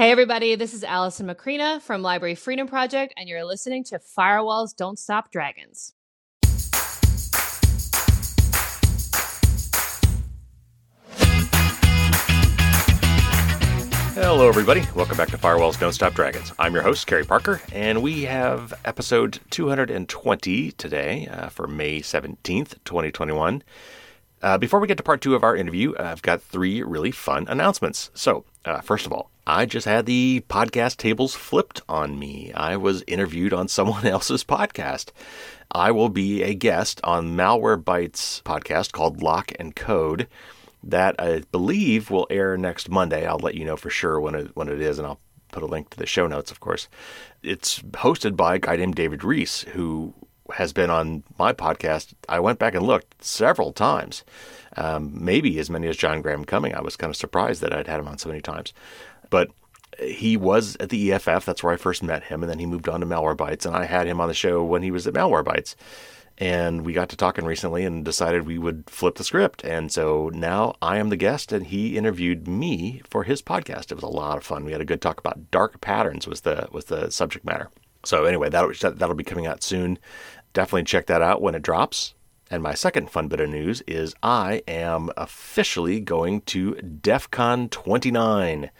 Hey, everybody, this is Allison Macrina from Library Freedom Project, and you're listening to Firewalls Don't Stop Dragons. Hello, everybody. Welcome back to Firewalls Don't Stop Dragons. I'm your host, Carey Parker, and we have episode 220 today uh, for May 17th, 2021. Uh, before we get to part two of our interview, I've got three really fun announcements. So, uh, first of all, I just had the podcast tables flipped on me. I was interviewed on someone else's podcast. I will be a guest on Malwarebytes podcast called Lock and Code that I believe will air next Monday. I'll let you know for sure when it when it is, and I'll put a link to the show notes, of course. It's hosted by a guy named David Ruiz, who has been on my podcast. I went back and looked several times, um, maybe as many as John Graham Cumming. I was kind of surprised that I'd had him on so many times, but he was at the EFF. That's where I first met him, and then he moved on to Malware Malwarebytes, and I had him on the show when he was at Malware Malwarebytes and we got to talking recently and decided we would flip the script. And so now I am the guest, and he interviewed me for his podcast. It was a lot of fun. We had a good talk about dark patterns was the was the subject matter. So anyway, that'll that'll be coming out soon. Definitely check that out when it drops. And my second fun bit of news is I am officially going to DEF CON 29.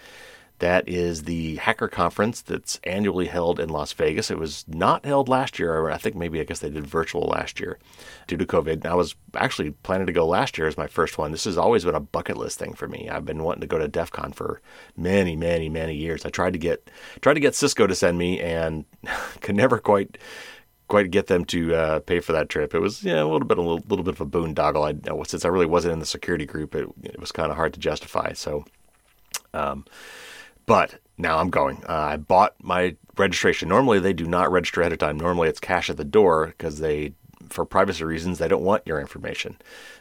That is the hacker conference that's annually held in Las Vegas. It was not held last year. I think maybe I guess they did virtual last year due to COVID. I was actually planning to go last year as my first one. This has always been a bucket list thing for me. I've been wanting to go to DEF CON for many, many, many years. I tried to get tried to get Cisco to send me and could never quite quite get them to uh, pay for that trip. It was yeah, a little bit a little, little bit of a boondoggle. I, since I really wasn't in the security group, it, it was kind of hard to justify. So. Um, but now I'm going. Uh, I bought my registration. Normally, they do not register ahead of time. Normally, it's cash at the door because they, for privacy reasons, they don't want your information.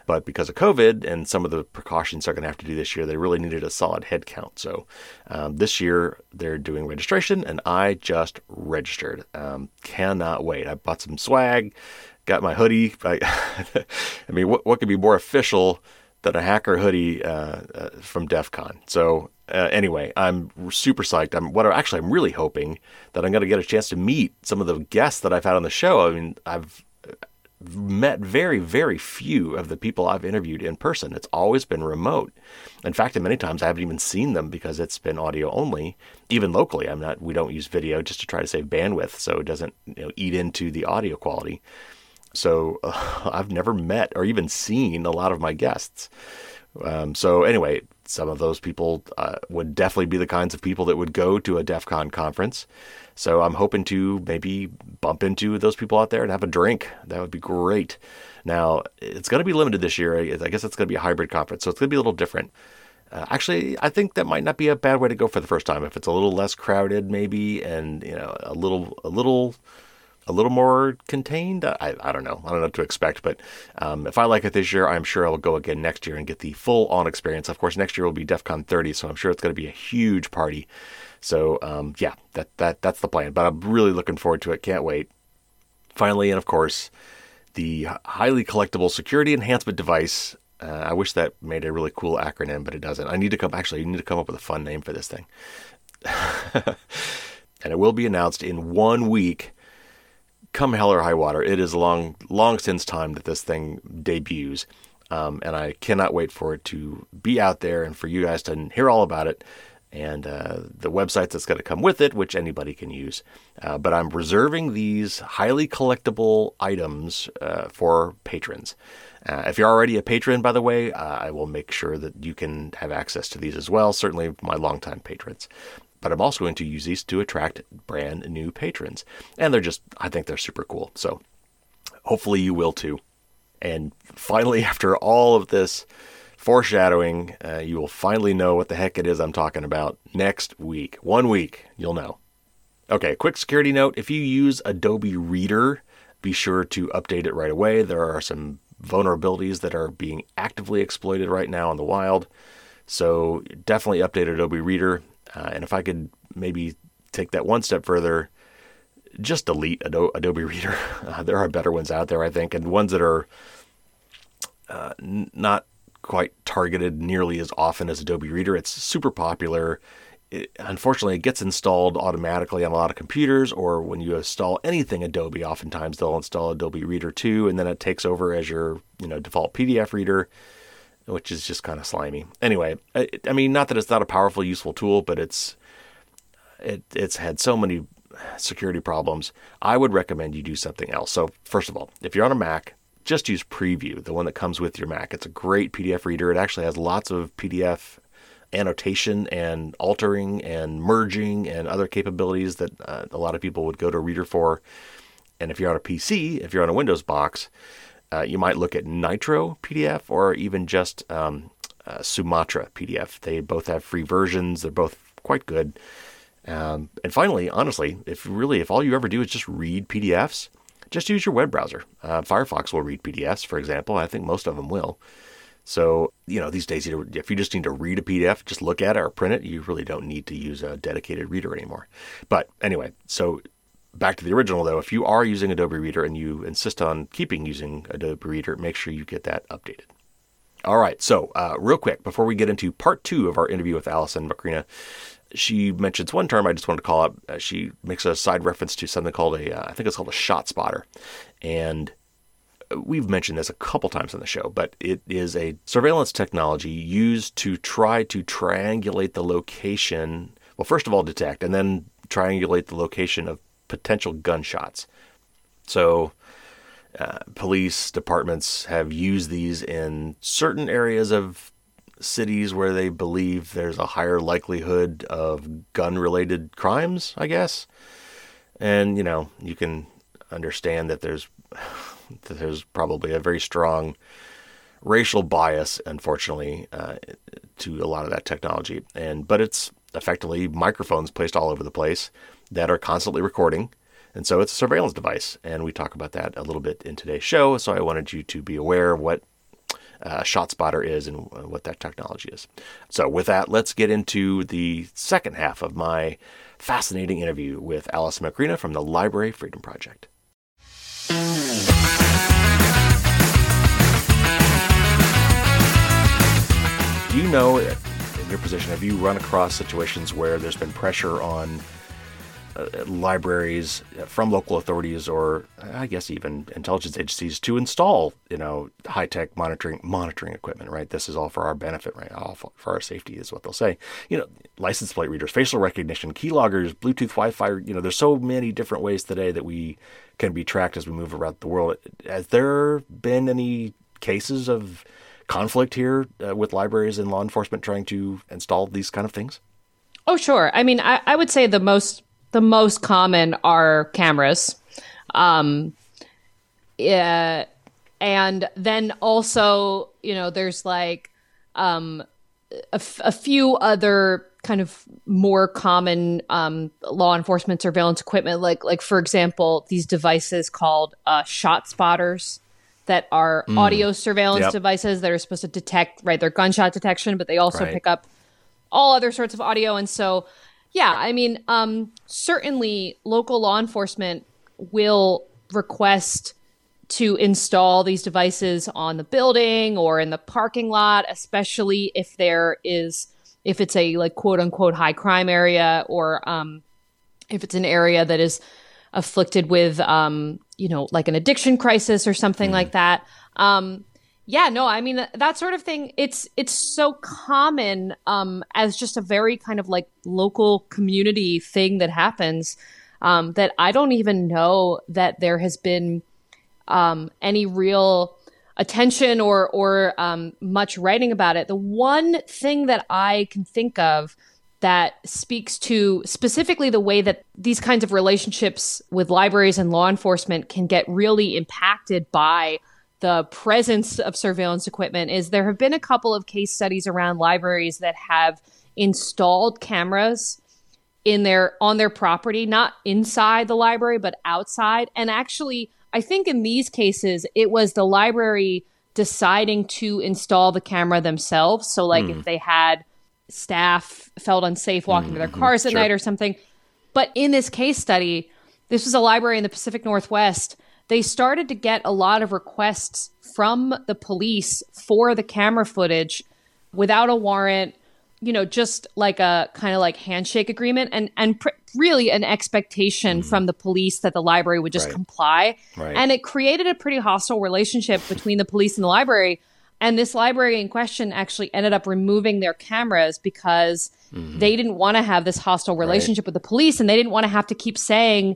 But because of COVID and some of the precautions they're going to have to do this year, they really needed a solid head count. So um, this year, they're doing registration, and I just registered. Um, cannot wait. I bought some swag, got my hoodie. I, I mean, what, what could be more official? than a hacker hoodie uh, uh, from DEF CON. So uh, anyway, I'm super psyched. I'm what I, actually I'm really hoping that I'm going to get a chance to meet some of the guests that I've had on the show. I mean, I've met very very few of the people I've interviewed in person. It's always been remote. In fact, many times I haven't even seen them because it's been audio only. Even locally, I'm not. We don't use video just to try to save bandwidth, so it doesn't you know, eat into the audio quality. So uh, I've never met or even seen a lot of my guests. Um, so anyway, some of those people uh, would definitely be the kinds of people that would go to a DEF CON conference. So I'm hoping to maybe bump into those people out there and have a drink. That would be great. Now, it's going to be limited this year. I guess it's going to be a hybrid conference, so it's going to be a little different. Uh, actually, I think that might not be a bad way to go for the first time. If it's a little less crowded, maybe, and you know, a little, a little a little more contained. I, I don't know. I don't know what to expect, but um, if I like it this year, I'm sure I'll go again next year and get the full on experience. Of course, next year will be DEF CON 30, so I'm sure it's going to be a huge party. So um, yeah, that that that's the plan. But I'm really looking forward to it. Can't wait. Finally, and of course, the highly collectible security enhancement device. Uh, I wish that made a really cool acronym, but it doesn't. I need to come. Actually, you need to come up with a fun name for this thing. and it will be announced in one week come hell or high water, it is long, long since time that this thing debuts. Um, and I cannot wait for it to be out there and for you guys to hear all about it and uh, the websites that's going to come with it, which anybody can use. Uh, but I'm reserving these highly collectible items uh, for patrons. Uh, if you're already a patron, by the way, uh, I will make sure that you can have access to these as well. Certainly, my longtime patrons but I'm also going to use these to attract brand new patrons. And they're just, I think they're super cool. So hopefully you will too. And finally, after all of this foreshadowing, uh, you will finally know what the heck it is I'm talking about next week. One week, you'll know. Okay, quick security note if you use Adobe Reader, be sure to update it right away. There are some vulnerabilities that are being actively exploited right now in the wild. So definitely update Adobe Reader. Uh, and if I could maybe take that one step further, just delete Ado- Adobe Reader. Uh, there are better ones out there, I think, and ones that are uh, n- not quite targeted nearly as often as Adobe Reader. It's super popular. it, unfortunately, it gets installed automatically on a lot of computers, or when you install anything Adobe, oftentimes they'll install Adobe Reader 2, and then it takes over as your you know default PDF reader, which is just kind of slimy. Anyway, I, I mean, not that it's not a powerful, useful tool, but it's it, it's had so many security problems. I would recommend you do something else. So, first of all, if you're on a Mac, just use Preview, the one that comes with your Mac. It's a great PDF reader. It actually has lots of PDF annotation and altering and merging and other capabilities that uh, a lot of people would go to a Reader for. And if you're on a PC, if you're on a Windows box, uh, you might look at Nitro PDF or even just um, uh, Sumatra PDF. They both have free versions. They're both quite good. Um, and finally, honestly, if really if all you ever do is just read PDFs, just use your web browser. Uh, Firefox will read PDFs, for example. I think most of them will. So, you know, these days, if you just need to read a PDF, just look at it or print it, you really don't need to use a dedicated reader anymore. But anyway, so back to the original though, if you are using Adobe Reader and you insist on keeping using Adobe Reader, make sure you get that updated. All right, so uh, real quick, before we get into part two of our interview with Allison Macrina, she mentions one term I just wanted to call up. Uh, she makes a side reference to something called a, uh, I think it's called a ShotSpotter. And we've mentioned this a couple times on the show, but it is a surveillance technology used to try to triangulate the location. Well, first of all, detect and then triangulate the location of potential gunshots. So, uh, police departments have used these in certain areas of cities where they believe there's a higher likelihood of gun related crimes, I guess. And, you know, you can understand that there's that there's probably a very strong racial bias, unfortunately, uh, to a lot of that technology. And but it's effectively microphones placed all over the place that are constantly recording. And so it's a surveillance device. And we talk about that a little bit in today's show. So I wanted you to be aware of what uh, ShotSpotter is and what that technology is. So, with that, let's get into the second half of my fascinating interview with Alice Macrina from the Library Freedom Project. Do you know, in your position, have you run across situations where there's been pressure on uh, libraries from local authorities or I guess even intelligence agencies to install, you know, high tech monitoring monitoring equipment. Right, this is all for our benefit, right? All for our safety is what they'll say. You know, license plate readers, facial recognition, keyloggers, Bluetooth, Wi-Fi. You know, there's so many different ways today that we can be tracked as we move around the world. Has there been any cases of conflict here uh, with libraries and law enforcement trying to install these kind of things? Oh, sure. I mean, I, I would say the most the most common are cameras. Um, yeah, and then also, you know, there's like um, a, f- a few other kind of more common um, law enforcement surveillance equipment, like like for example, these devices called uh, ShotSpotters that are mm. audio surveillance yep. devices that are supposed to detect right their gunshot detection, but they also right. pick up all other sorts of audio, and so yeah, I mean, um, certainly local law enforcement will request to install these devices on the building or in the parking lot, especially if there is if it's a like quote unquote high crime area or um, if it's an area that is afflicted with um, you know like an addiction crisis or something mm. like that. Um, yeah, no, I mean that sort of thing. It's it's so common um, as just a very kind of like local community thing that happens um, that I don't even know that there has been um, any real attention or or um, much writing about it. The one thing that I can think of that speaks to specifically the way that these kinds of relationships with libraries and law enforcement can get really impacted by the presence of surveillance equipment is there have been a couple of case studies around libraries that have installed cameras in their on their property not inside the library but outside and actually i think in these cases it was the library deciding to install the camera themselves so like mm. if hmm. they had staff felt unsafe walking mm-hmm. to their hmm, cars at sure. night or something but in this case study this was a library in the pacific northwest they started to get a lot of requests from the police for the camera footage without a warrant you know, just like a kind of like handshake agreement and and pr- really an expectation mm-hmm. from the police that the library would just right. comply. Right. And it created a pretty hostile relationship between the police and the library. And this library in question actually ended up removing their cameras because mm-hmm. they didn't want to have this hostile relationship right. with the police and they didn't want to have to keep saying,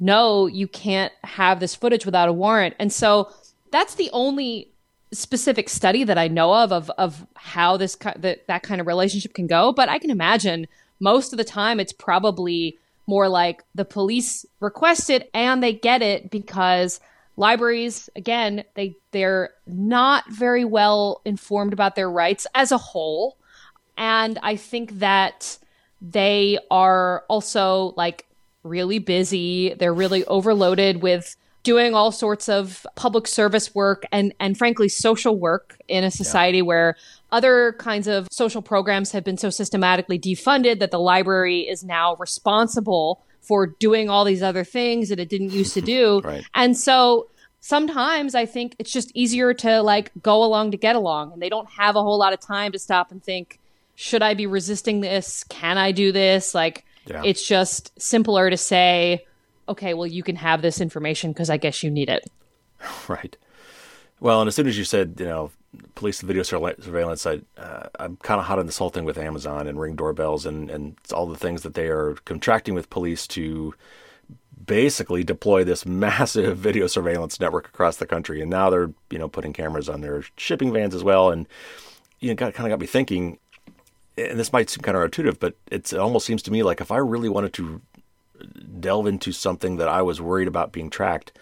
no, you can't have this footage without a warrant. And so that's the only specific study that I know of of of how this that that kind of relationship can go, but I can imagine most of the time it's probably more like the police request it and they get it because libraries again they they're not very well informed about their rights as a whole and I think that they are also like really busy. They're really overloaded with doing all sorts of public service work and and frankly social work in a society yeah. where other kinds of social programs have been so systematically defunded that the library is now responsible for doing all these other things that it didn't used to do. right. And so sometimes I think it's just easier to like go along to get along and they don't have a whole lot of time to stop and think should I be resisting this? Can I do this? Like yeah. it's just simpler to say okay, well, you can have this information because I guess you need it. Right. Well, and as soon as you said, you know, police video surveillance, I, uh, I'm kind of hot on this whole thing with Amazon and Ring doorbells and, and all the things that they are contracting with police to basically deploy this massive video surveillance network across the country. And now they're, you know, putting cameras on their shipping vans as well. And, you know, kind of got me thinking, and this might seem counterintuitive, but it almost seems to me like if I really wanted to delve into something that I was worried about being tracked,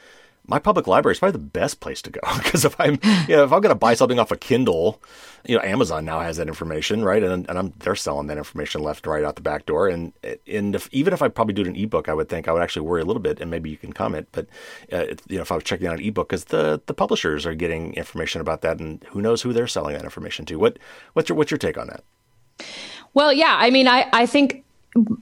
my public library is probably the best place to go because if I'm, you know, if I'm going to buy something off a Kindle, you know, Amazon now has that information, right? And and I'm they're selling that information left and right out the back door. And and if, even if I probably do an ebook, I would think I would actually worry a little bit, and maybe you can comment. But uh, you know, if I was checking out an ebook, because the the publishers are getting information about that, and who knows who they're selling that information to? What what's your what's your take on that? Well, yeah, I mean, I I think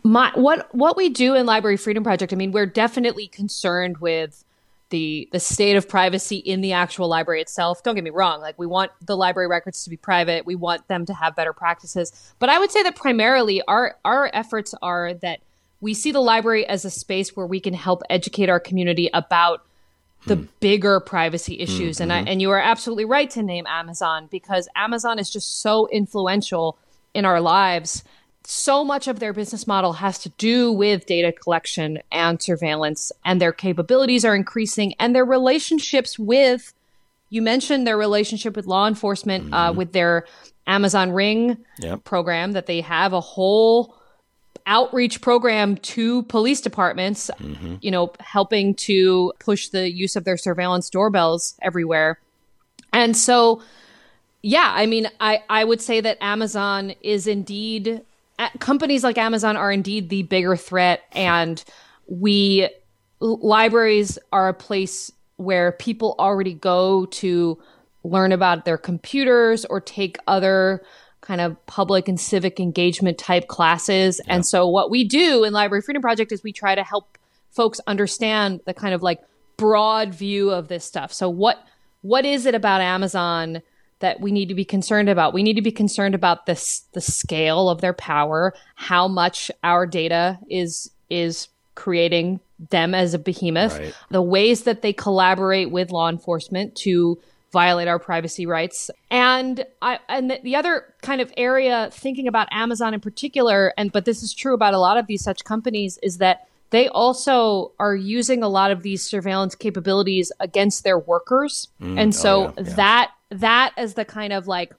my what what we do in Library Freedom Project, I mean, we're definitely concerned with the the state of privacy in the actual library itself. Don't get me wrong, like we want the library records to be private. We want them to have better practices. But I would say that primarily our our efforts are that we see the library as a space where we can help educate our community about the hmm. bigger privacy issues. Mm-hmm. And I, mm-hmm. and you are absolutely right to name Amazon because Amazon is just so influential in our lives so much of their business model has to do with data collection and surveillance, and their capabilities are increasing, and their relationships with you mentioned their relationship with law enforcement uh, mm-hmm. uh, with their Amazon Ring yep. program that they have a whole outreach program to police departments, mm-hmm. you know, helping to push the use of their surveillance doorbells everywhere. And so, yeah, I mean, I, I would say that Amazon is indeed companies like Amazon are indeed the bigger threat, and we libraries are a place where people already go to learn about their computers or take other kind of public and civic engagement type classes. Yeah. And so what we do in Library Freedom Project is we try to help folks understand the kind of like broad view of this stuff. So what what is it about Amazon that we need to be concerned about. We need to be concerned about this the scale of their power, how much our data is is creating them as a behemoth, right. the ways that they collaborate with law enforcement to violate our privacy rights. And I and the, the other kind of area thinking about Amazon in particular and but this is true about a lot of these such companies is that they also are using a lot of these surveillance capabilities against their workers. Mm, and so oh yeah, yeah. that that as the kind of like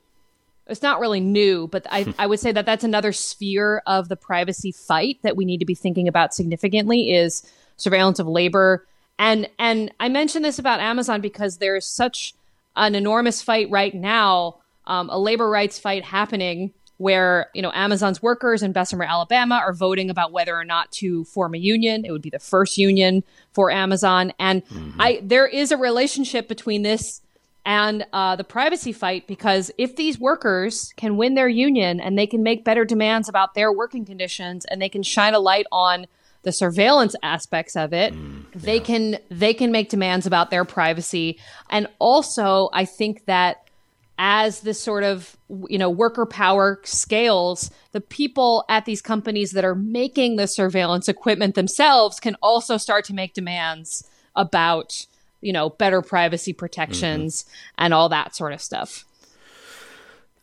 it's not really new, but I, I would say that that's another sphere of the privacy fight that we need to be thinking about significantly is surveillance of labor. And and I mention this about Amazon because there's such an enormous fight right now, um, a labor rights fight happening where you know Amazon's workers in Bessemer, Alabama, are voting about whether or not to form a union. It would be the first union for Amazon, and mm-hmm. I there is a relationship between this and uh, the privacy fight because if these workers can win their union and they can make better demands about their working conditions and they can shine a light on the surveillance aspects of it mm, yeah. they can they can make demands about their privacy and also i think that as this sort of you know worker power scales the people at these companies that are making the surveillance equipment themselves can also start to make demands about you know better privacy protections mm-hmm. and all that sort of stuff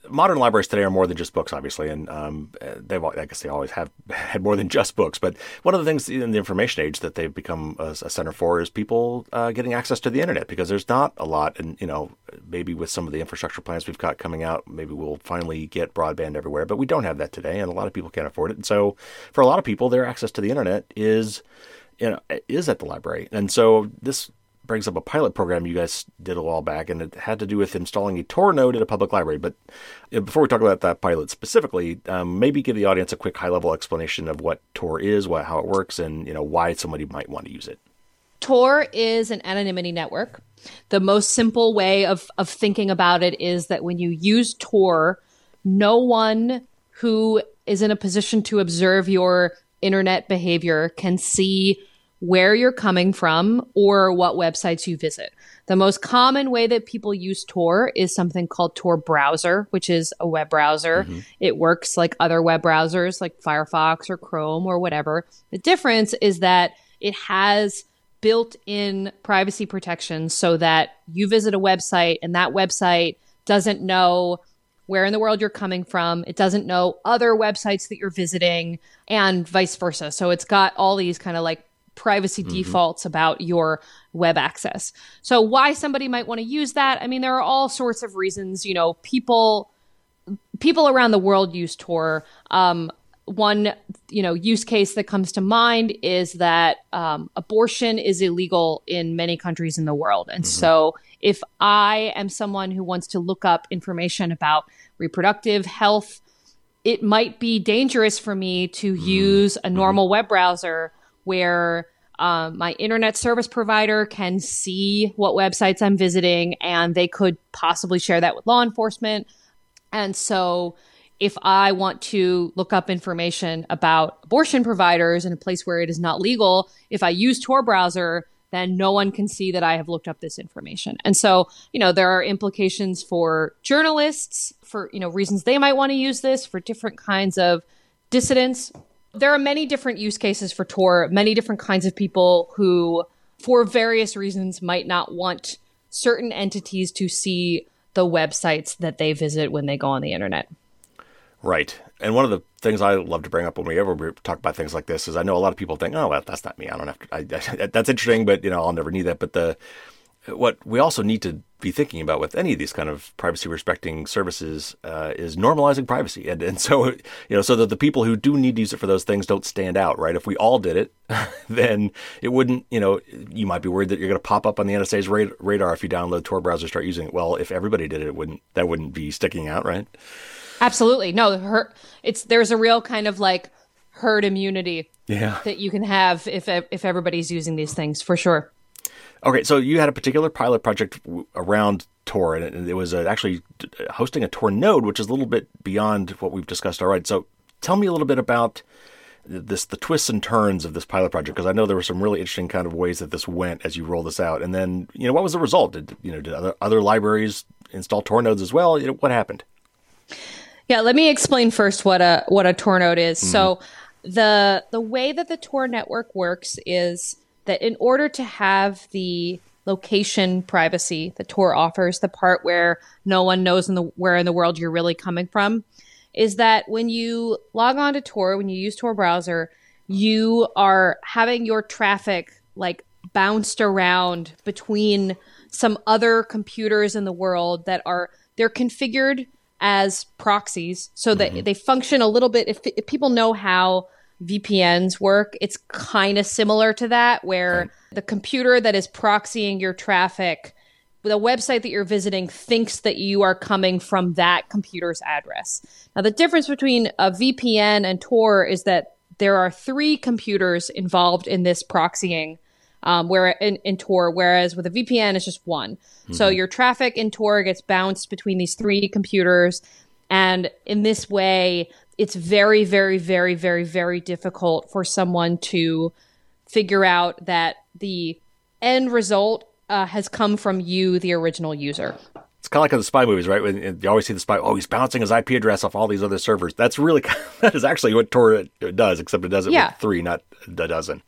modern libraries today are more than just books, obviously, and um, they've I guess they always have had more than just books. But one of the things in the information age that they've become a, a center for is people uh, getting access to the internet because there's not a lot, and you know maybe with some of the infrastructure plans we've got coming out, maybe we'll finally get broadband everywhere, but we don't have that today, and a lot of people can't afford it. And so for a lot of people, their access to the internet is you know is at the library, and so this brings up a pilot program you guys did a while back, and it had to do with installing a Tor node at a public library. But before we talk about that pilot specifically, um, maybe give the audience a quick high-level explanation of what Tor is, what, how it works, and you know why somebody might want to use it. Tor is an anonymity network. The most simple way of, of thinking about it is that when you use Tor, no one who is in a position to observe your internet behavior can see where you're coming from or what websites you visit. The most common way that people use Tor is something called Tor browser, which is a web browser. Mm-hmm. It works like other web browsers like Firefox or Chrome or whatever. The difference is that it has built in privacy protections so that you visit a website and that website doesn't know where in the world you're coming from. It doesn't know other websites that you're visiting and vice versa. So it's got all these kind of like privacy mm-hmm. defaults about your web access. So why somebody might want to use that? I mean, there are all sorts of reasons. You know, people people around the world use Tor. Um, one you know use case that comes to mind is that um, abortion is illegal in many countries in the world and mm-hmm. so if i am someone who wants to look up information about reproductive health it might be dangerous for me to mm-hmm. use a mm-hmm. normal mm-hmm. web browser where um, my internet service provider can see what websites I'm visiting and they could possibly share that with law enforcement. And so, if I want to look up information about abortion providers in a place where it is not legal, if I use Tor browser, then no one can see that I have looked up this information. And so, you know, there are implications for journalists, for, you know, reasons they might want to use this, for different kinds of dissidents, there are many different use cases for Tor, many different kinds of people who, for various reasons, might not want certain entities to see the websites that they visit when they go on the internet. Right. And one of the things I love to bring up when we ever talk about things like this is I know a lot of people think, oh, well, that's not me. I don't have to. I, that's interesting, but you know, I'll never need that. But the what we also need to be thinking about with any of these kind of privacy respecting services uh, is normalizing privacy. And and so you know so that the people who do need to use it for those things don't stand out right? If we all did it then it wouldn't you know you might be worried that you're going to pop up on the NSA's radar if you download Tor browser start using it. Well if everybody did it it wouldn't that wouldn't be sticking out right? Absolutely. No her, it's there's a real kind of like herd immunity yeah. that you can have if if everybody's using these things for sure Okay, so you had a particular pilot project around Tor, and it was uh, actually hosting a Tor node, which is a little bit beyond what we've discussed All right, So tell me a little bit about this, the twists and turns of this pilot project, because I know there were some really interesting kind of ways that this went as you roll this out. And then, you know, what was the result? Did you know did other other libraries install Tor nodes as well? You know, what happened? Yeah, let me explain first what a what a Tor node is. Mm-hmm. So the the way that the Tor network works is that in order to have the location privacy that Tor offers, the part where no one knows in the where in the world you're really coming from, is that when you log on to Tor, when you use Tor browser, you are having your traffic like bounced around between some other computers in the world that are they're configured as proxies so that mm-hmm. they function a little bit if, if people know how VPNs work, it's kind of similar to that, where okay. the computer that is proxying your traffic, the website that you're visiting thinks that you are coming from that computer's address. Now, the difference between a VPN and Tor is that there are three computers involved in this proxying. Um, where in, in Tor, whereas with a VPN, it's just one. Mm-hmm. So your traffic in Tor gets bounced between these three computers. And in this way, it's very, very, very, very, very difficult for someone to figure out that the end result uh, has come from you, the original user. It's kind of like in the spy movies, right? When you always see the spy, oh, he's bouncing his IP address off all these other servers. That's really that is actually what Tor does, except it does it Yeah. with three, not a dozen.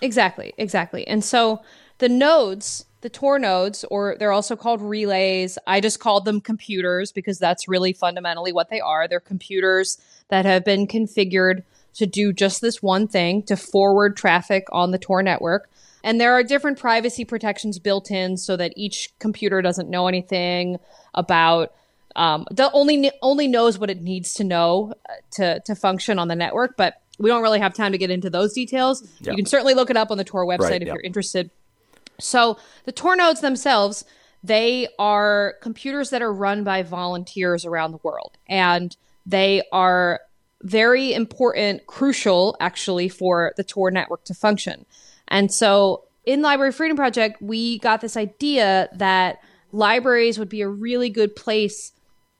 Exactly, exactly. And so the nodes, the Tor nodes, or they're also called relays. I just called them computers because that's really fundamentally what they are. They're computers that have been configured to do just this one thing to forward traffic on the Tor network. And there are different privacy protections built in so that each computer doesn't know anything about um, the only only knows what it needs to know uh, to to function on the network. But we don't really have time to get into those details. Yeah. You can certainly look it up on the Tor website Right, if yeah. you're interested. So the Tor nodes themselves, they are computers that are run by volunteers around the world, and they are very important, crucial actually for the Tor network to function. And so in Library Freedom Project, we got this idea that libraries would be a really good place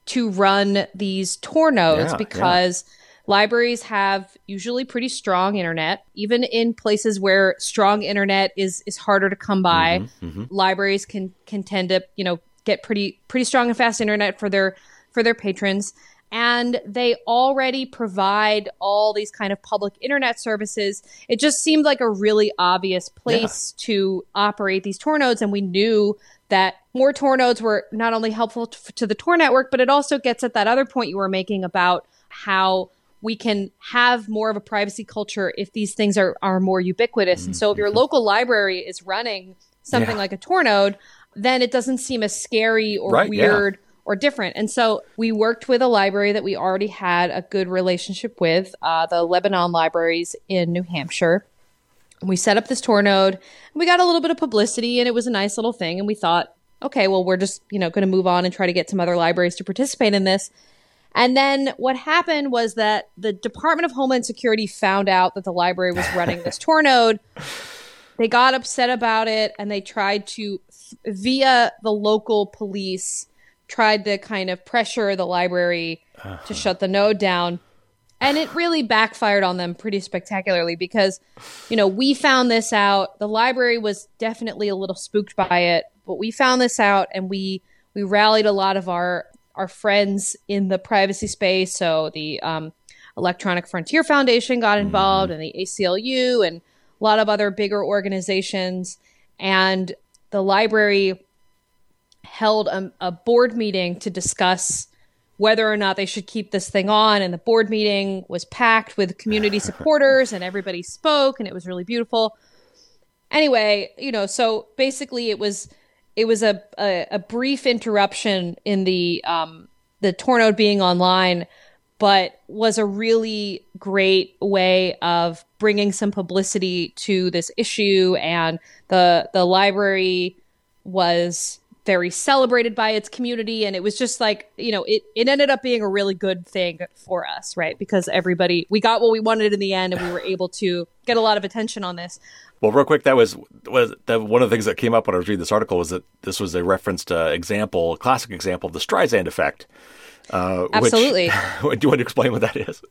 to run these Tor nodes Yeah, because libraries have usually pretty strong internet. Even in places where strong internet is is harder to come by mm-hmm, mm-hmm. libraries can can tend to you know get pretty pretty strong and fast internet for their for their patrons and they already provide all these kind of public internet services it just seemed like a really obvious place to operate these tor nodes and we knew that more tor nodes were not only helpful to, to the tor network but it also gets at that other point you were making about how we can have more of a privacy culture if these things are, are more ubiquitous. And so if your local library is running something Mm-hmm. Yeah. like a Tor node, then it doesn't seem as scary or Right, yeah. Or different. And so we worked with a library that we already had a good relationship with, uh, the Lebanon libraries in New Hampshire. We set up this Tor node we got a little bit of publicity and it was a nice little thing. And we thought, okay, well, we're just, you know, going to move on and try to get some other libraries to participate in this. And then what happened was that the Department of Homeland Security found out that the library was running this Tor node. They got upset about it and they tried to, via the local police, tried to kind of pressure the library to shut the node down. And it really backfired on them pretty spectacularly because, you know, we found this out. The library was definitely a little spooked by it, but we found this out and we we rallied a lot of our our friends in the privacy space. So the um, Electronic Frontier Foundation got involved, and the ACLU, and a lot of other bigger organizations. And the library held a, a board meeting to discuss whether or not they should keep this thing on. And the board meeting was packed with community supporters, and everybody spoke, and it was really beautiful. Anyway, you know, so basically, it was it was a a, a brief interruption in the um, the Tor node being online, but was a really great way of bringing some publicity to this issue, and the the library was very celebrated by its community and it was just like you know it, it ended up being a really good thing for us right because everybody we got what we wanted in the end and we were able to get a lot of attention on this Well, real quick, that was was that one of the things that came up when I was reading this article was that this was a referenced uh, example, classic example of the Streisand effect. Uh, which- Absolutely. do you want to explain what that is?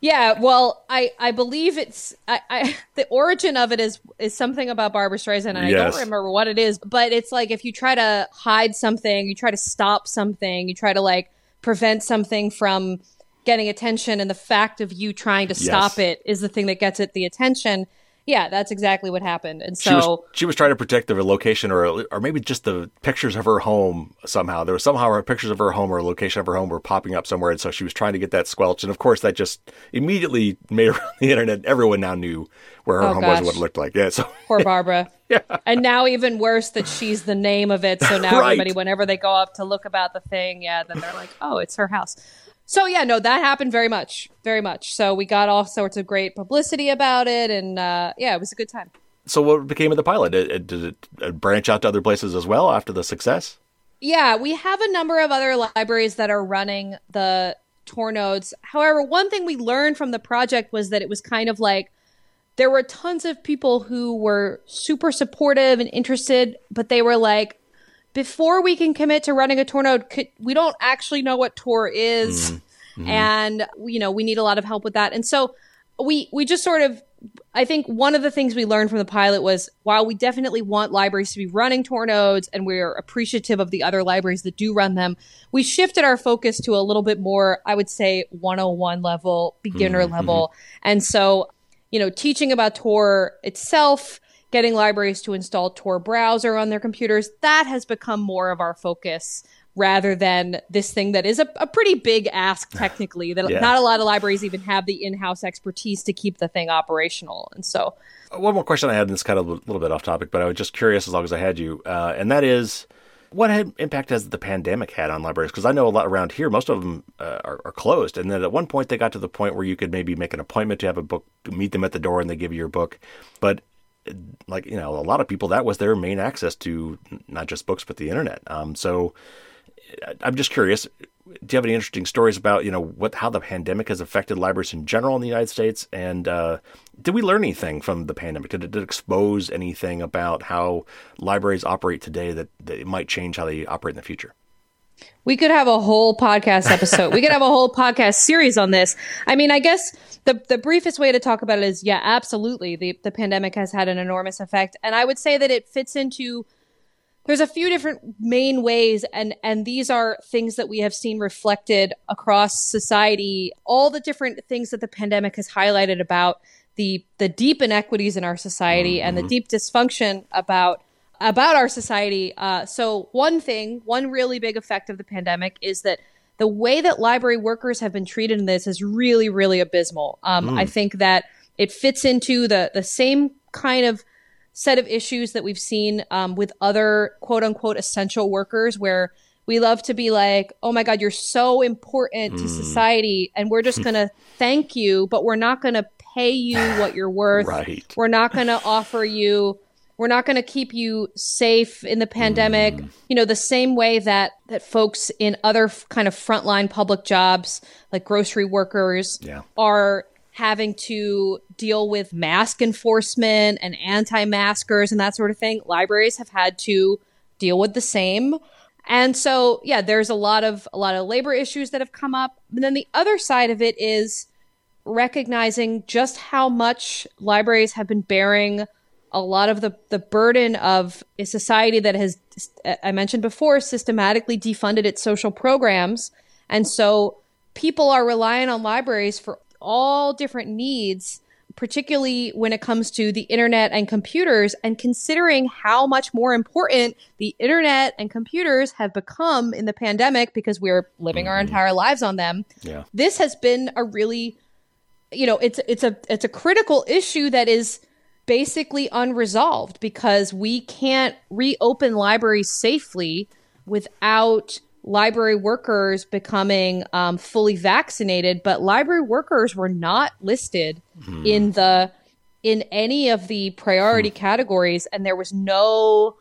Yeah, well, I I believe it's I, I the origin of it is is something about Barbra Streisand, and I don't remember what it is. But it's like if you try to hide something, you try to stop something, you try to like prevent something from getting attention, and the fact of you trying to stop it is the thing that gets it the attention. Yeah, that's exactly what happened. And She so was she was trying to protect the location or or maybe just the pictures of her home somehow. There was somehow her pictures of her home or location of her home were popping up somewhere, and so she was trying to get that squelched. And of course, that just immediately made around the internet. Everyone now knew where her Oh, home was and what it looked like. Yeah, so poor Barbra. yeah. And now even worse that she's the name of it. So now Right. everybody, whenever they go up to look about the thing, yeah, then they're like, oh, it's her house. So yeah, no, that happened very much, very much. So we got all sorts of great publicity about it, and uh, yeah, it was a good time. so what became of the pilot? Did it, did it uh, branch out to other places as well after the success? Yeah, we have a number of other libraries that are running the Tor nodes. However, one thing we learned from the project was that it was kind of like there were tons of people who were super supportive and interested, but they were like, before we can commit to running a Tor node, could, we don't actually know what Tor is, and you know we need a lot of help with that. And so we we just sort of I think one of the things we learned from the pilot was while we definitely want libraries to be running Tor nodes and we're appreciative of the other libraries that do run them, we shifted our focus to a little bit more, I would say, 101 level, beginner mm-hmm. level. And so, you know, teaching about Tor itself, getting libraries to install Tor browser on their computers, that has become more of our focus rather than this thing that is a, a pretty big ask technically that yeah. not a lot of libraries even have the in-house expertise to keep the thing operational and so uh, one more question i had and it's kind of a little bit off topic but i was just curious as long as i had you uh, and that is what impact has the pandemic had on libraries? Because I know a lot around here, most of them uh, are, are, closed. And then at one point, they got to the point where you could maybe make an appointment to have a book, meet them at the door, and they give you your book. But like you know, a lot of people that was their main access to not just books but the internet. Um, so I'm just curious. Do you have any interesting stories about you know what how the pandemic has affected libraries in general in the United States? And uh, did we learn anything from the pandemic? Did it, did it, expose anything about how libraries operate today that, that it might change how they operate in the future? We could have a whole podcast episode. we could have a whole podcast series on this. I mean, I guess the the briefest way to talk about it is yeah, absolutely. The the pandemic has had an enormous effect, and I would say that it fits into there's a few different main ways and and these are things that we have seen reflected across society all the different things that the pandemic has highlighted about the the deep inequities in our society mm-hmm. and the mm-hmm. deep dysfunction about about our society uh, so one thing one really big effect of the pandemic is that the way that library workers have been treated in this is really really abysmal um, mm. i think that it fits into the the same kind of set of issues that we've seen um, with other quote unquote essential workers where we love to be like, oh my God, you're so important mm. to society, and we're just going to thank you, but we're not going to pay you what you're worth. right. We're not going to offer you. We're not going to keep you safe in the pandemic. Mm. You know, the same way that that folks in other f- kind of frontline public jobs, like grocery workers, yeah. are having to deal with mask enforcement and anti-maskers and that sort of thing. Libraries have had to deal with the same. And so, yeah, there's a lot of a lot of labor issues that have come up. And then the other side of it is recognizing just how much libraries have been bearing a lot of the, the burden of a society that has, I mentioned before, systematically defunded its social programs. And so people are relying on libraries for all different needs, particularly when it comes to the internet and computers, and considering how much more important the internet and computers have become in the pandemic because we're living mm-hmm. our entire lives on them. Yeah. This has been a really you know, it's it's a it's a critical issue that is basically unresolved because we can't reopen libraries safely without library workers becoming um, fully vaccinated, but library workers were not listed mm. in the in any of the priority mm. categories, and there was no,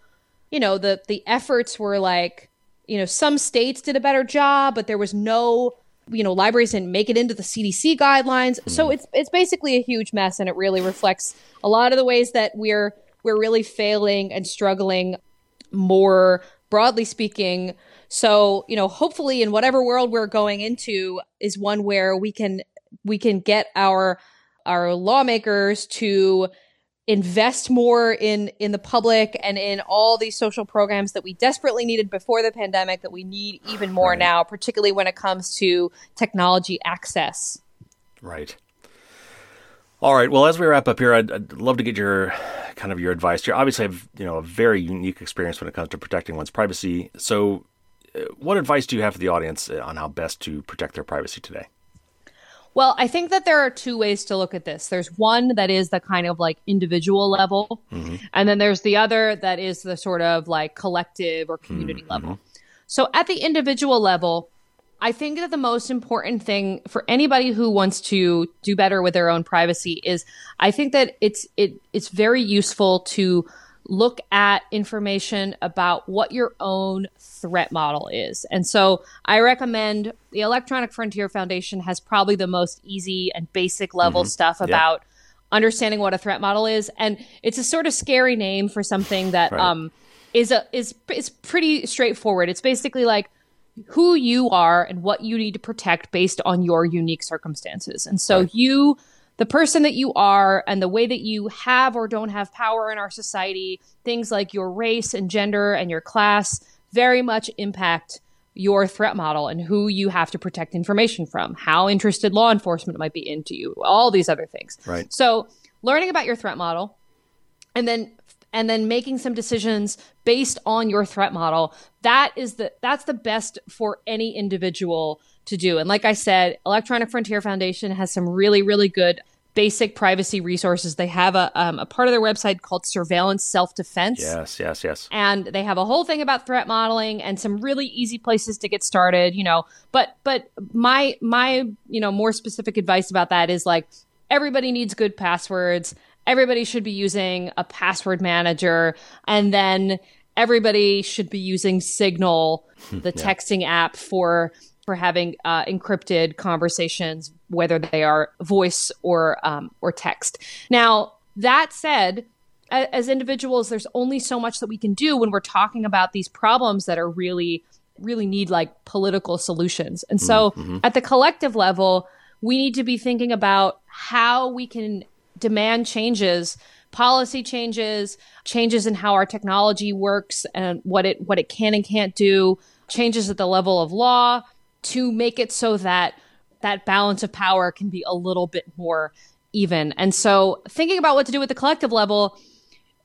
you know, the the efforts were like, you know, some states did a better job, but there was no, you know, libraries didn't make it into the CDC guidelines, mm. so it's it's basically a huge mess, and it really reflects a lot of the ways that we're we're really failing and struggling more broadly speaking so, you know, hopefully in whatever world we're going into is one where we can we can get our our lawmakers to invest more in in the public and in all these social programs that we desperately needed before the pandemic that we need even more right. now particularly when it comes to technology access. Right. All right. Well as we wrap up here I'd, I'd love to get your kind of your advice you obviously have you know a very unique experience when it comes to protecting one's privacy. So what advice do you have for the audience uh, on how best to protect their privacy today? Well, I think that there are two ways to look at this. There's one that is the kind of like individual level, mm-hmm. and then there's the other that is the sort of like collective or community mm-hmm. level. So at the individual level, I think that the most important thing for anybody who wants to do better with their own privacy is I think that it's it it's very useful to look at information about what your own threat model is. And so I recommend the Electronic Frontier Foundation has probably the most easy and basic level mm-hmm. stuff about yeah. understanding what a threat model is. And it's a sort of scary name for something that right. um, is a is is pretty straightforward. It's basically like who you are and what you need to protect based on your unique circumstances. And so right. you the person that you are and the way that you have or don't have power in our society, things like your race and gender and your class very much impact your threat model and who you have to protect information from, how interested law enforcement might be into you, all these other things. Right. So, learning about your threat model and then and then making some decisions based on your threat model, that is the that's the best for any individual to do. And like I said, Electronic Frontier Foundation has some really really good basic privacy resources. They have a, um, a part of their website called Surveillance Self Defense. Yes, yes, yes. And they have a whole thing about threat modeling and some really easy places to get started. You know, but but my my you know more specific advice about that is like everybody needs good passwords. Everybody should be using a password manager, and then everybody should be using Signal, the yeah. texting app for for having uh, encrypted conversations, whether they are voice or um, or text. Now, that said, as individuals, there's only so much that we can do when we're talking about these problems that are really, really need like political solutions. And so, mm-hmm. at the collective level, we need to be thinking about how we can demand changes policy changes changes in how our technology works and what it what it can and can't do changes at the level of law to make it so that that balance of power can be a little bit more even. And so thinking about what to do at the collective level,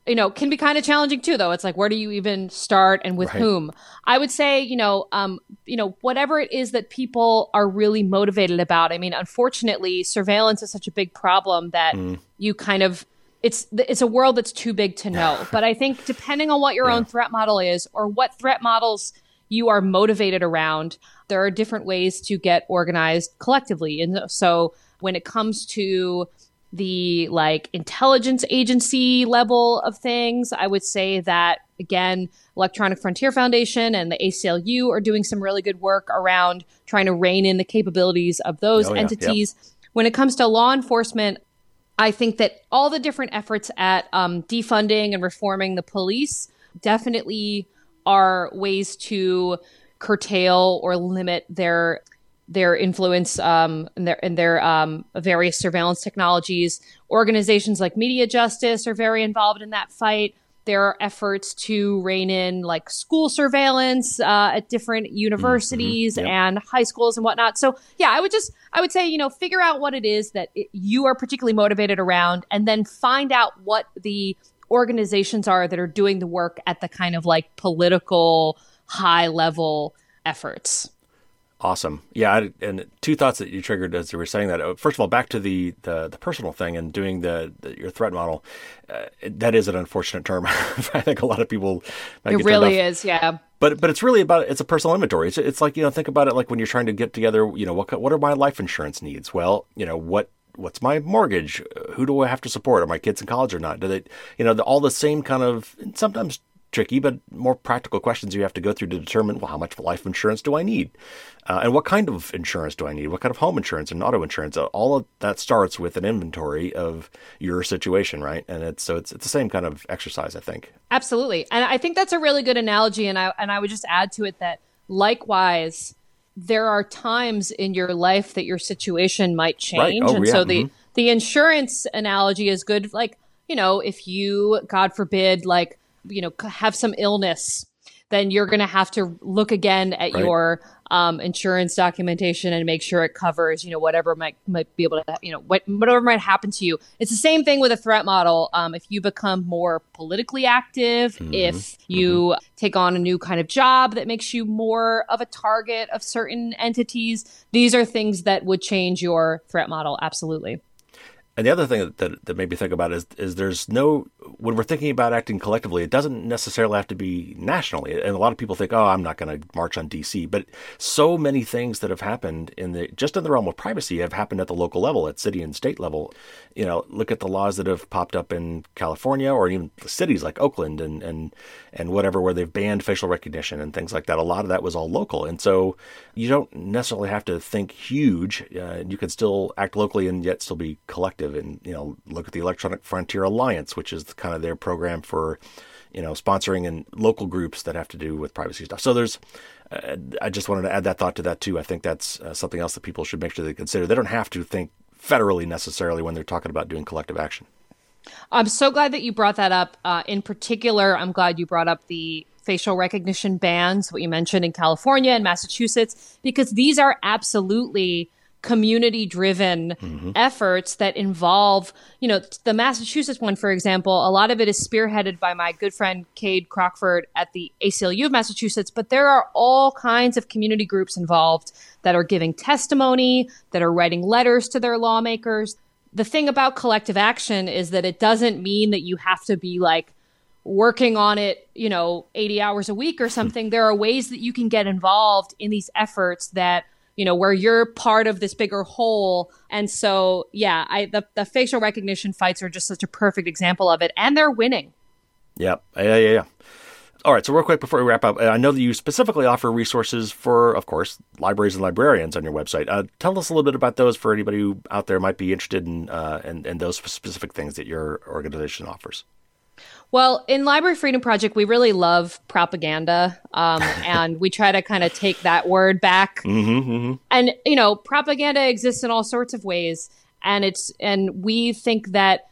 you know, can be kind of challenging too, though. It's like, where do you even start and with right. whom? I would say, you know, um, you know, whatever it is that people are really motivated about. I mean, unfortunately, surveillance is such a big problem that mm. you kind of it's it's a world that's too big to know. but I think depending on what your yeah. own threat model is or what threat models you are motivated around, there are different ways to get organized collectively. And so when it comes to the like intelligence agency level of things, I would say that again, Electronic Frontier Foundation and the ACLU are doing some really good work around trying to rein in the capabilities of those oh, yeah. entities. Yep. When it comes to law enforcement, I think that all the different efforts at um, defunding and reforming the police definitely are ways to curtail or limit their their influence um, and their, and their um, various surveillance technologies. Organizations like Media Justice are very involved in that fight. There are efforts to rein in like school surveillance uh, at different universities mm-hmm. yep. and high schools and whatnot. So yeah, I would just I would say you know figure out what it is that it, you are particularly motivated around, and then find out what the organizations are that are doing the work at the kind of like political high level efforts. Awesome. Yeah, I, and two thoughts that you triggered as you were saying that. Uh, first of all, back to the the, the personal thing and doing the, the your threat model. Uh, that is an unfortunate term. I think a lot of people. it really is, yeah. But but it's really about it's a personal inventory. It's it's like you know think about it like when you're trying to get together. You know what what are my life insurance needs? Well, you know what what's my mortgage? Who do I have to support? Are my kids in college or not? Do they, you know, the, all the same kind of sometimes tricky, but more practical questions you have to go through to determine, well, how much life insurance do I need? Uh, and what kind of insurance do I need? What kind of home insurance and auto insurance? Uh, all of that starts with an inventory of your situation, right? And it's so it's it's the same kind of exercise, I think. Absolutely, and I think that's a really good analogy. And I and I would just add to it that likewise, there are times in your life that your situation might change, right. oh, and yeah. so the mm-hmm. the insurance analogy is good. Like you know, if you, God forbid, like you know have some illness then you're going to have to look again at right. your um, insurance documentation and make sure it covers, you know, whatever might might be able to, you know, what, whatever might happen to you. It's the same thing with a threat model. Um, if you become more politically active, mm-hmm. if you mm-hmm. take on a new kind of job that makes you more of a target of certain entities, these are things that would change your threat model. Absolutely. And the other thing that, that made me think about is is there's no when we're thinking about acting collectively, it doesn't necessarily have to be nationally. And a lot of people think, oh, I'm not going to march on DC, but so many things that have happened in the just in the realm of privacy have happened at the local level, at city and state level. You know, look at the laws that have popped up in California or even cities like Oakland and and and whatever where they've banned facial recognition and things like that. A lot of that was all local, and so you don't necessarily have to think huge. Uh, you can still act locally and yet still be collective and you know look at the Electronic Frontier Alliance, which is kind of their program for you know sponsoring and local groups that have to do with privacy stuff. So there's uh, I just wanted to add that thought to that too. I think that's uh, something else that people should make sure they consider. They don't have to think federally necessarily when they're talking about doing collective action. I'm so glad that you brought that up. Uh, in particular, I'm glad you brought up the facial recognition bans, what you mentioned in California and Massachusetts, because these are absolutely community driven mm-hmm. efforts that involve, you know, the Massachusetts one, for example, a lot of it is spearheaded by my good friend Kade Crockford at the ACLU of Massachusetts, but there are all kinds of community groups involved that are giving testimony, that are writing letters to their lawmakers. The thing about collective action is that it doesn't mean that you have to be like working on it, you know, 80 hours a week or something. There are ways that you can get involved in these efforts that you know, where you're part of this bigger whole. And so, yeah, I the, the facial recognition fights are just such a perfect example of it, and they're winning. Yep. Yeah, yeah, yeah. All right, so real quick before we wrap up, I know that you specifically offer resources for, of course, libraries and librarians on your website. Uh, tell us a little bit about those for anybody who out there might be interested in, uh, in, in those specific things that your organization offers. Well, in Library Freedom Project, we really love propaganda, um, and we try to kind of take that word back. Mm-hmm, mm-hmm. And you know, propaganda exists in all sorts of ways, and it's and we think that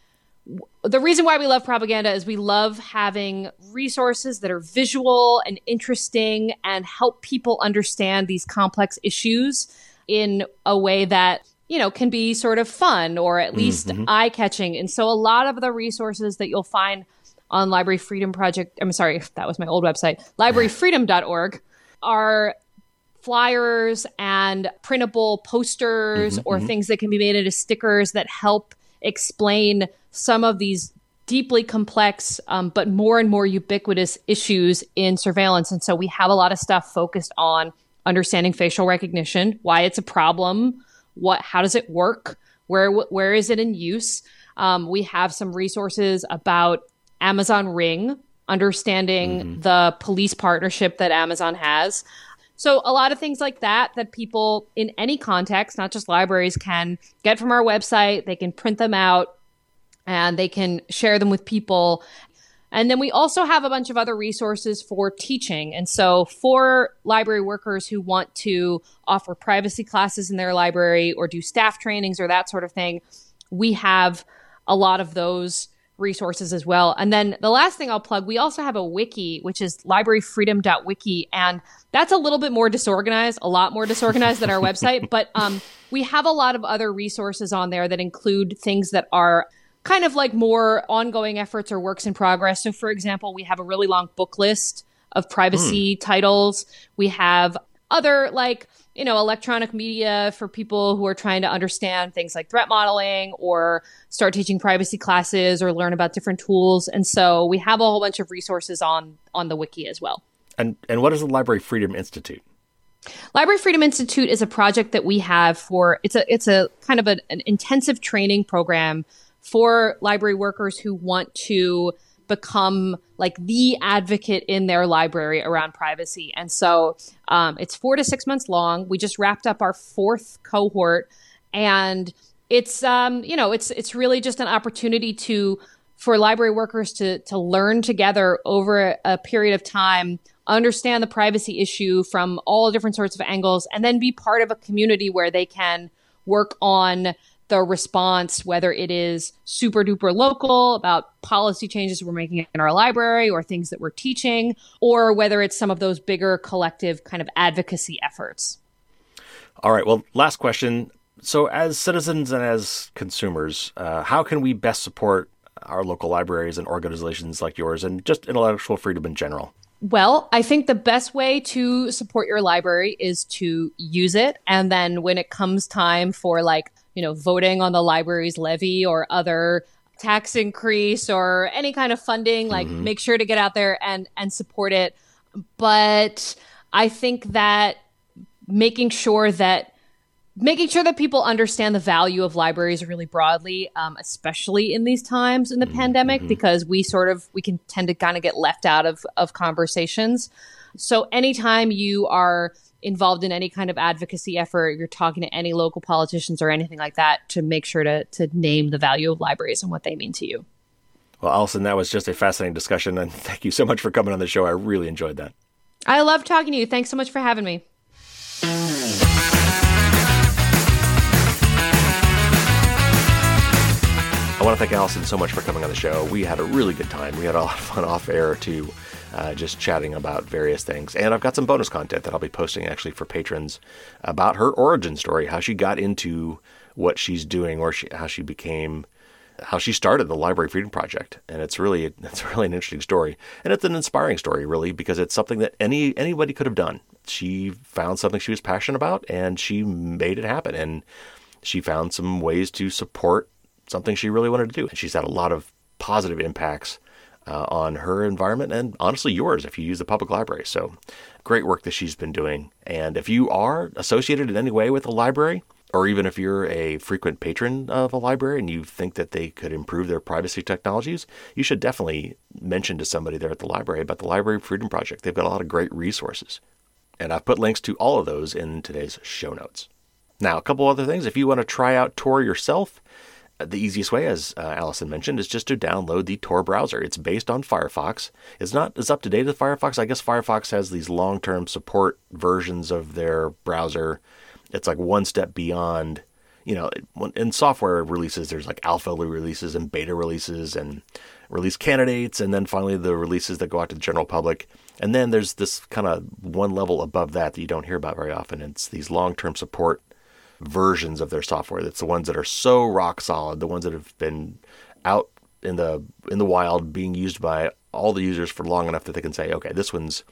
the reason why we love propaganda is we love having resources that are visual and interesting and help people understand these complex issues in a way that you know can be sort of fun or at least mm-hmm. eye catching. And so, a lot of the resources that you'll find on Library Freedom Project. I'm sorry, that was my old website, libraryfreedom.org, are flyers and printable posters mm-hmm, or mm-hmm. things that can be made into stickers that help explain some of these deeply complex um, but more and more ubiquitous issues in surveillance. And so we have a lot of stuff focused on understanding facial recognition, why it's a problem, what, how does it work, where, where is it in use. Um, we have some resources about Amazon Ring, understanding mm-hmm. the police partnership that Amazon has. So, a lot of things like that, that people in any context, not just libraries, can get from our website. They can print them out and they can share them with people. And then we also have a bunch of other resources for teaching. And so, for library workers who want to offer privacy classes in their library or do staff trainings or that sort of thing, we have a lot of those resources as well. And then the last thing I'll plug, we also have a wiki, which is libraryfreedom.wiki. And that's a little bit more disorganized, a lot more disorganized than our website. But um, we have a lot of other resources on there that include things that are kind of like more ongoing efforts or works in progress. So, for example, we have a really long book list of privacy mm. titles. We have other like you know, electronic media for people who are trying to understand things like threat modeling or start teaching privacy classes or learn about different tools. And so we have a whole bunch of resources on on the wiki as well. And and what is the Library Freedom Institute? Library Freedom Institute is a project that we have for it's a it's a kind of a, an intensive training program for library workers who want to become like the advocate in their library around privacy. And so um, it's four to six months long. We just wrapped up our fourth cohort, and it's um, you know it's it's really just an opportunity to for library workers to to learn together over a period of time understand the privacy issue from all different sorts of angles and then be part of a community where they can work on the response, whether it is super duper local about policy changes we're making in our library or things that we're teaching, or whether it's some of those bigger collective kind of advocacy efforts. All right. Well, last question. So, as citizens and as consumers, uh, how can we best support our local libraries and organizations like yours and just intellectual freedom in general? Well, I think the best way to support your library is to use it. And then when it comes time for like you know, voting on the library's levy or other tax increase or any kind of funding, like mm-hmm. make sure to get out there and and support it. But I think that making sure that making sure that people understand the value of libraries really broadly, um, especially in these times in the mm-hmm. pandemic, mm-hmm. because we sort of we can tend to kind of get left out of of conversations. So anytime you are involved in any kind of advocacy effort, you're talking to any local politicians or anything like that to make sure to, to name the value of libraries and what they mean to you. Well, Alison, that was just a fascinating discussion, and thank you so much for coming on the show. I really enjoyed that. I love talking to you. Thanks so much for having me. I want to thank Alison so much for coming on the show. We had a really good time. We had a lot of fun off air too, uh, just chatting about various things. And I've got some bonus content that I'll be posting actually for patrons about her origin story, how she got into what she's doing, or she, how she became how she started the Library Freedom Project, and it's really it's really an interesting story, and it's an inspiring story, really, because it's something that any anybody could have done. She found something she was passionate about, and she made it happen, and she found some ways to support something she really wanted to do. And she's had a lot of positive impacts uh, on her environment and honestly yours if you use the public library. So great work that she's been doing. And if you are associated in any way with the library, or even if you're a frequent patron of a library and you think that they could improve their privacy technologies, you should definitely mention to somebody there at the library about the Library Freedom Project. They've got a lot of great resources. And I've put links to all of those in today's show notes. Now, a couple other things. If you want to try out Tor yourself, the easiest way, as uh, Alison mentioned, is just to download the Tor browser. It's based on Firefox. It's not as up to date as Firefox. I guess Firefox has these long term support versions of their browser it's like one step beyond you know in software releases there's like alpha releases and beta releases and release candidates and then finally the releases that go out to the general public and then there's this kind of one level above that that you don't hear about very often it's these long-term support versions of their software that's the ones that are so rock solid the ones that have been out in the in the wild being used by all the users for long enough that they can say okay this one's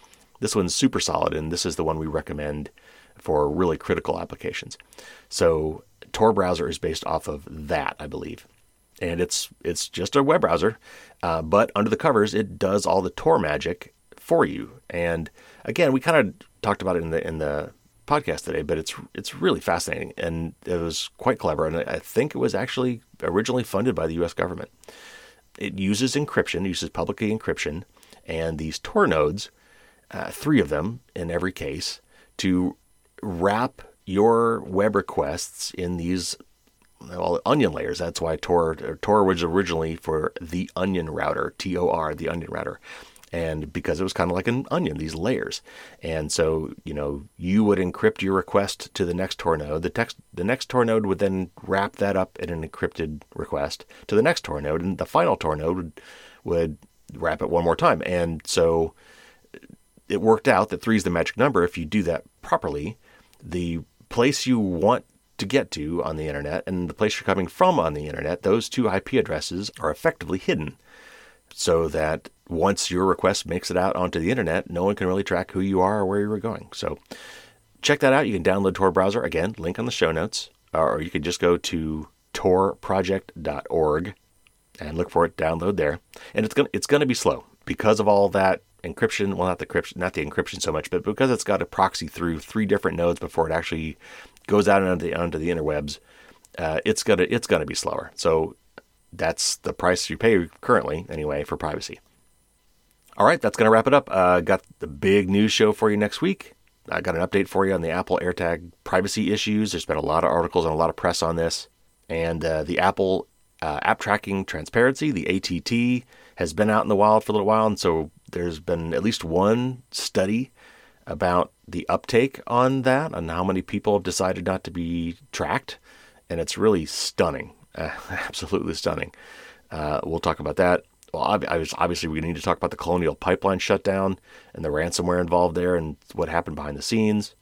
this one's super solid and this is the one we recommend for really critical applications. So Tor browser is based off of that, I believe, and it's it's just a web browser, uh, but under the covers it does all the Tor magic for you. And again, we kind of talked about it in the in the podcast today, but it's it's really fascinating and it was quite clever. And I think it was actually originally funded by the U.S. government. It uses encryption, uses public key encryption, and these Tor nodes, uh, three of them in every case, to wrap your web requests in these well, onion layers. That's why Tor Tor was originally for the onion router, T O R, the onion router. And because it was kind of like an onion, these layers. And so, you know, you would encrypt your request to the next Tor node. The text the next Tor node would then wrap that up in an encrypted request to the next Tor node, and the final Tor node would, would wrap it one more time. And so it worked out that three is the magic number if you do that properly the place you want to get to on the internet and the place you're coming from on the internet, those two IP addresses are effectively hidden so that once your request makes it out onto the internet, no one can really track who you are or where you were going. So check that out. You can download Tor browser again, link on the show notes, or you can just go to torproject.org and look for it, download there. And it's going to, it's to be slow because of all that encryption. Well, not the encryption, not the encryption so much, but because it's got a proxy through three different nodes before it actually goes out onto the onto the interwebs, uh, it's gonna it's gonna be slower. So that's the price you pay currently, anyway, for privacy. All right, that's gonna wrap it up. Uh, got the big news show for you next week. I got an update for you on the Apple AirTag privacy issues. There's been a lot of articles and a lot of press on this, and uh, the Apple uh, app tracking transparency, the ATT, has been out in the wild for a little while, and so there's been at least one study about the uptake on that, on how many people have decided not to be tracked, and it's really stunning, absolutely stunning. Uh, we'll talk about that. Well, obviously, we need to talk about the Colonial Pipeline shutdown and the ransomware involved there, and what happened behind the scenes.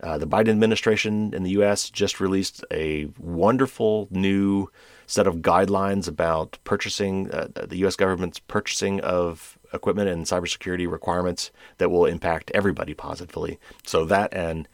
Uh, the Biden administration in the U.S. just released a wonderful new set of guidelines about purchasing, uh, the U.S. government's purchasing of equipment and cybersecurity requirements that will impact everybody positively. So that and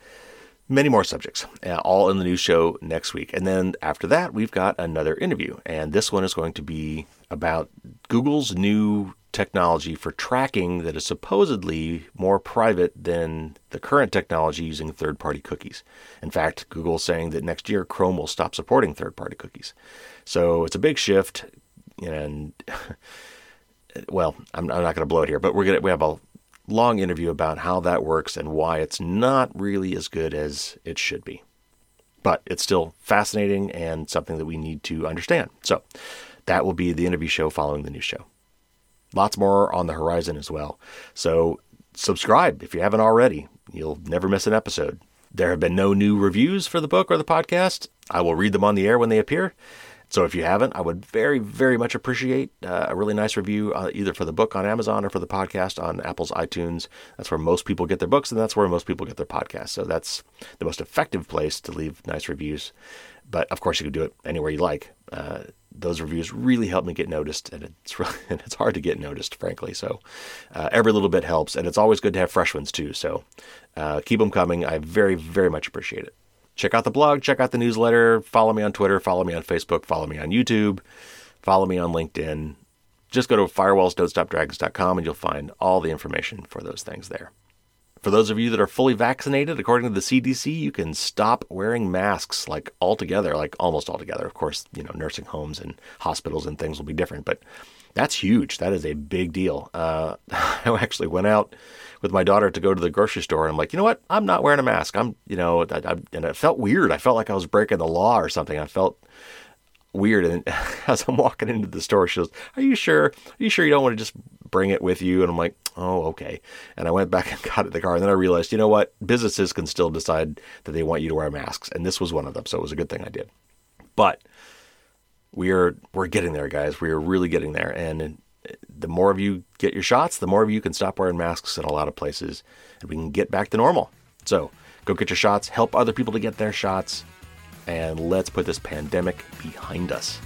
many more subjects, uh, all in the new show next week. And then after that, we've got another interview, and this one is going to be about Google's new technology for tracking that is supposedly more private than the current technology using third party cookies. In fact, Google is saying that next year Chrome will stop supporting third party cookies. So it's a big shift, and well, I'm, I'm not going to blow it here, but we're gonna we have a long interview about how that works and why it's not really as good as it should be. But it's still fascinating and something that we need to understand. So that will be the interview show following the new show. Lots more on the horizon as well. So subscribe if you haven't already. You'll never miss an episode. There have been no new reviews for the book or the podcast. I will read them on the air when they appear. So if you haven't, I would very, very much appreciate uh, a really nice review, uh, either for the book on Amazon or for the podcast on Apple's iTunes. That's where most people get their books, and that's where most people get their podcasts. So that's the most effective place to leave nice reviews. But of course, you can do it anywhere you like. Uh, those reviews really help me get noticed, and it's really, and it's hard to get noticed, frankly. So uh, every little bit helps, and it's always good to have fresh ones too. So uh, keep them coming. I very, very much appreciate it check out the blog, check out the newsletter, follow me on Twitter, follow me on Facebook, follow me on YouTube, follow me on LinkedIn. Just go to firewallsdon'tstopdragons.com and you'll find all the information for those things there. For those of you that are fully vaccinated, according to the CDC, you can stop wearing masks like altogether, like almost altogether. Of course, you know, nursing homes and hospitals and things will be different, but that's huge. That is a big deal. Uh, I actually went out with my daughter to go to the grocery store. And I'm like, you know what? I'm not wearing a mask. I'm, you know, I, I, and it felt weird. I felt like I was breaking the law or something. I felt weird. And as I'm walking into the store, she goes, "Are you sure? Are you sure you don't want to just bring it with you?" And I'm like, "Oh, okay." And I went back and got it in the car. And then I realized, you know what? Businesses can still decide that they want you to wear masks, and this was one of them. So it was a good thing I did. But we are we're getting there, guys. We are really getting there, and the more of you get your shots, the more of you can stop wearing masks in a lot of places, and we can get back to normal. So go get your shots, help other people to get their shots, and let's put this pandemic behind us.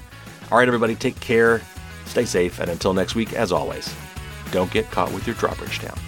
All right, everybody, take care, stay safe, and until next week, as always, don't get caught with your drawbridge down.